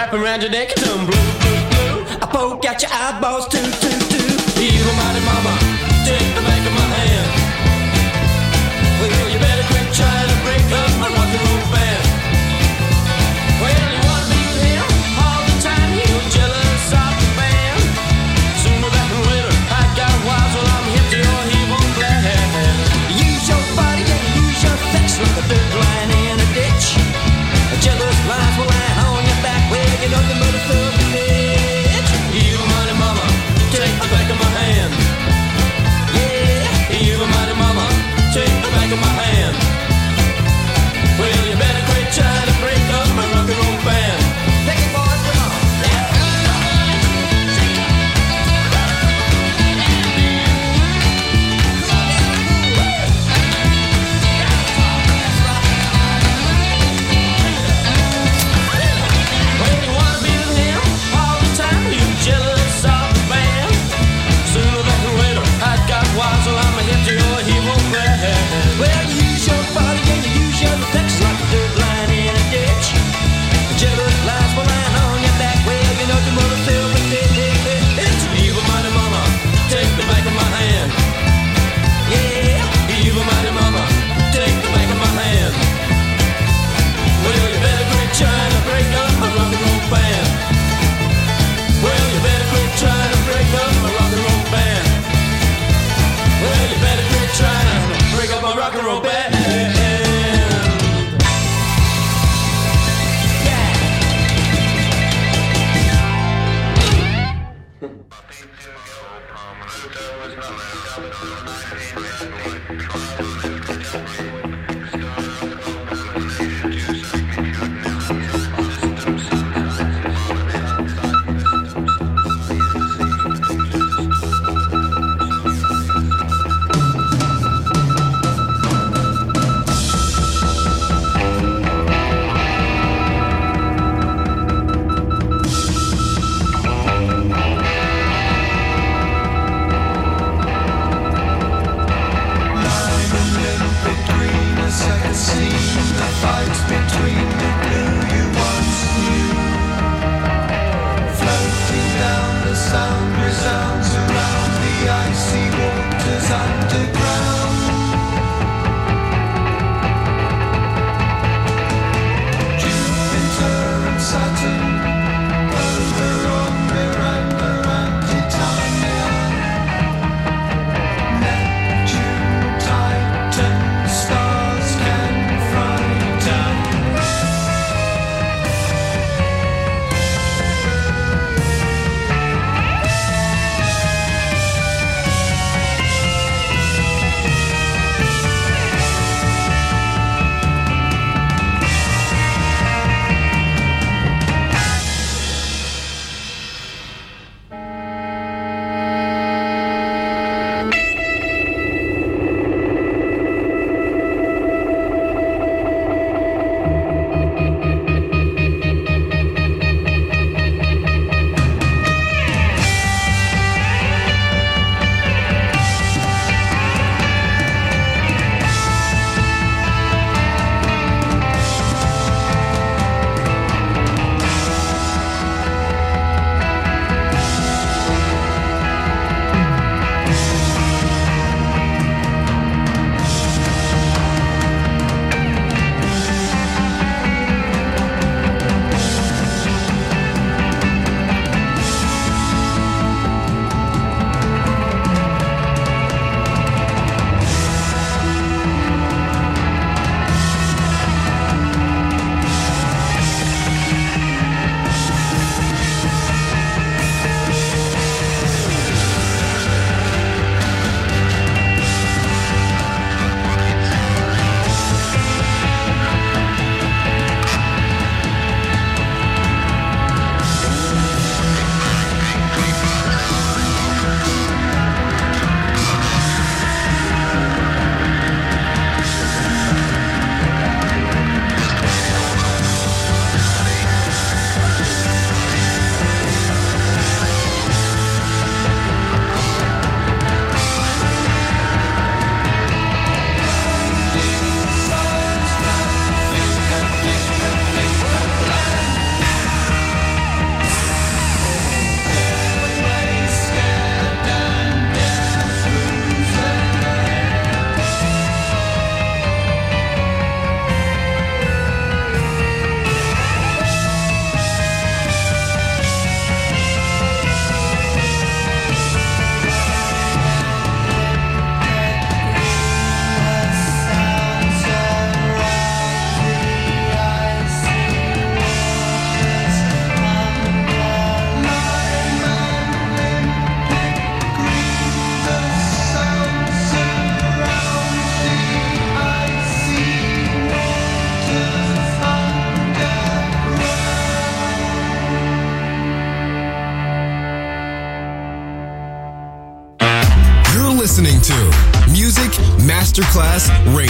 wrap around your neck and turn blue, blue, blue. I poke out your eyeballs too. Masterclass Radio,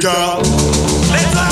Cœur. Let's go!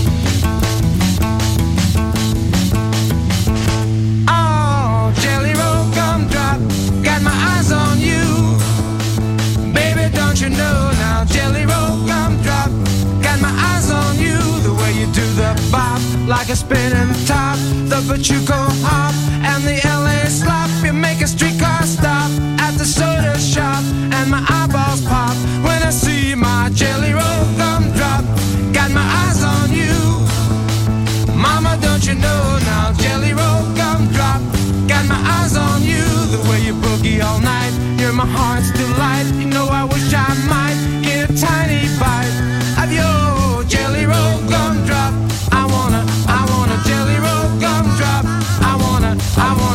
Like a spinning top. The Pachuco hop and the LA slop. You make a streetcar stop at the soda shop, and my eyeballs pop when I see my Jelly Roll Gumdrop. Got my eyes on you. Mama, don't you know now? Jelly roll, gumdrop. Got my eyes on you. The way you boogie all night. You're my heart's delight. You know, I wish I might get a tiny bite of your jelly roll, I wanna,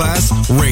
Masterclass Radio.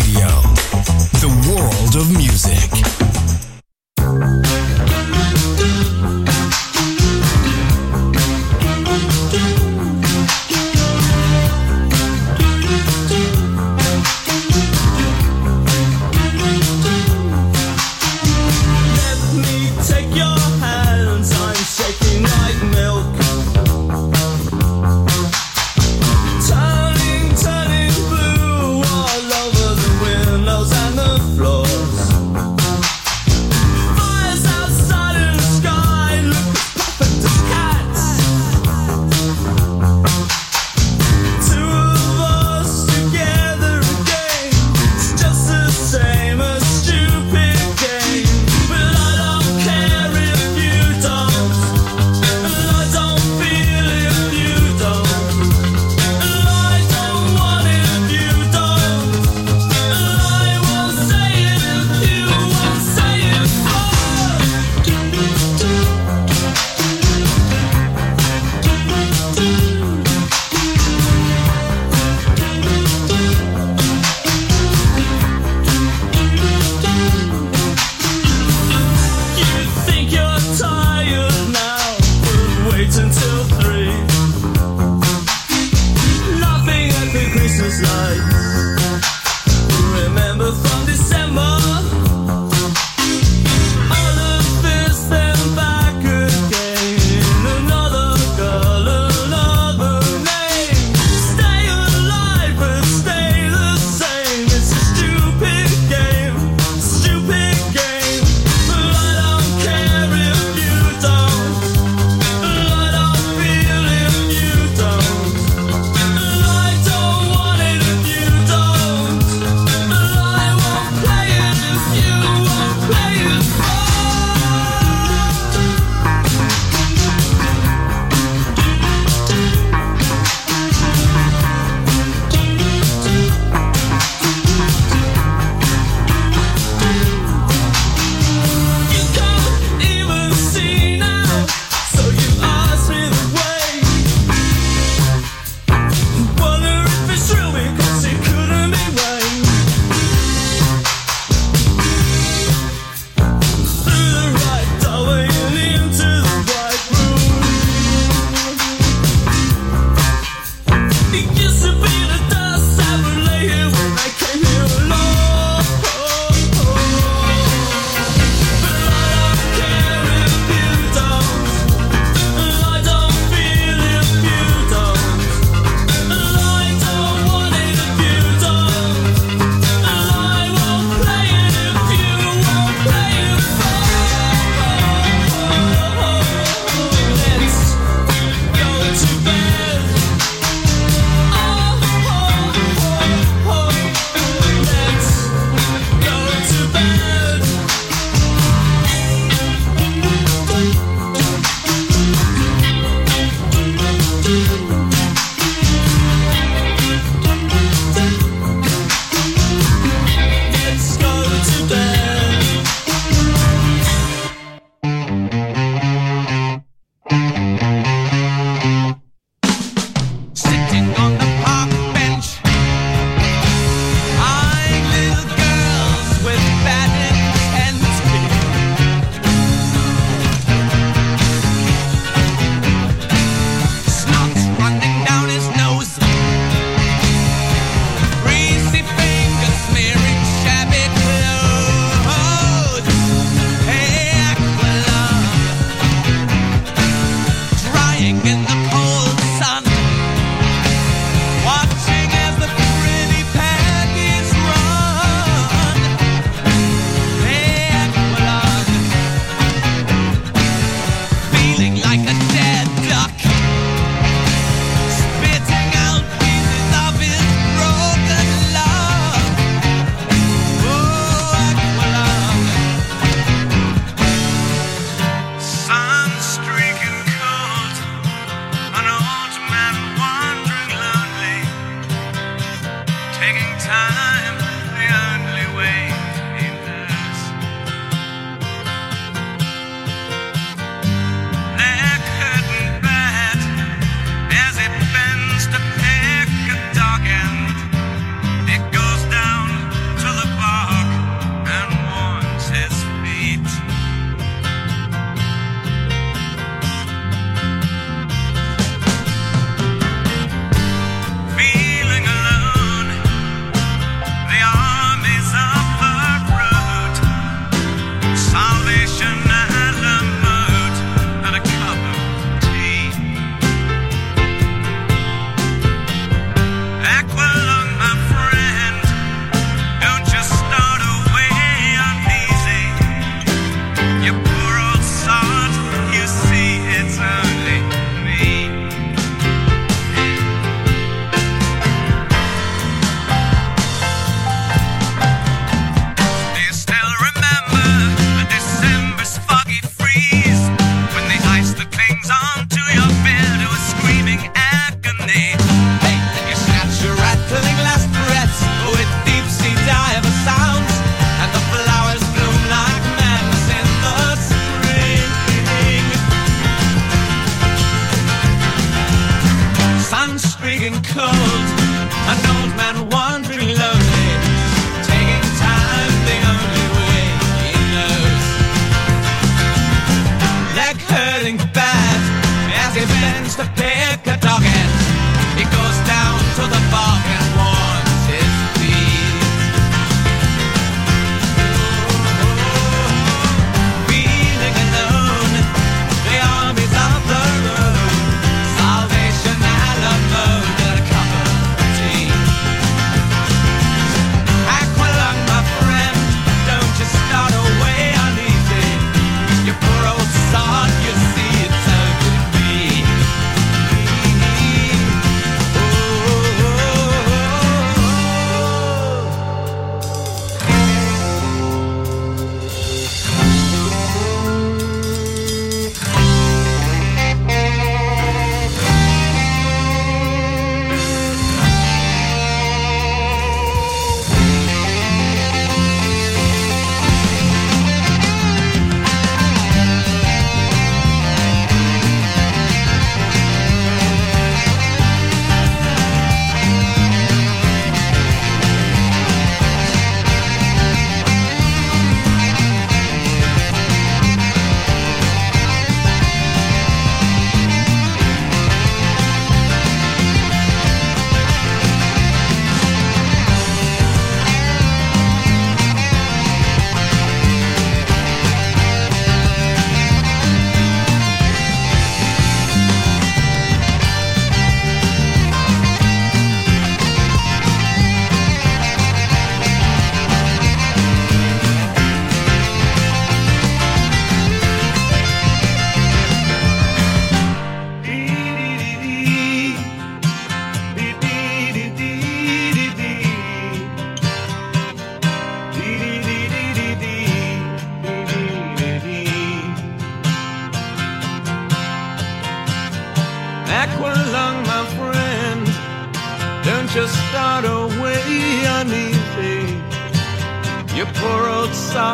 Christmas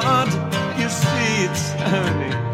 You see it's only.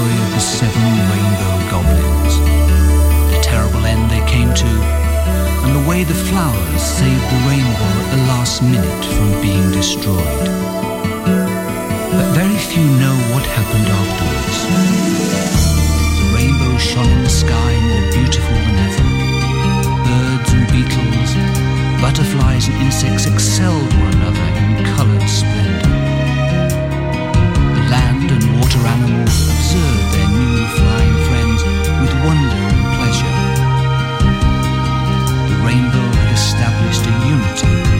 Story of the seven rainbow goblins, the terrible end they came to, and the way the flowers saved the rainbow at the last minute from being destroyed. But very few know what happened afterwards. The rainbow shone in the sky more beautiful than ever. Birds and beetles, butterflies and insects excelled one another in coloured splendor. Water animals observed their new flying friends with wonder and pleasure. The rainbow had established a unity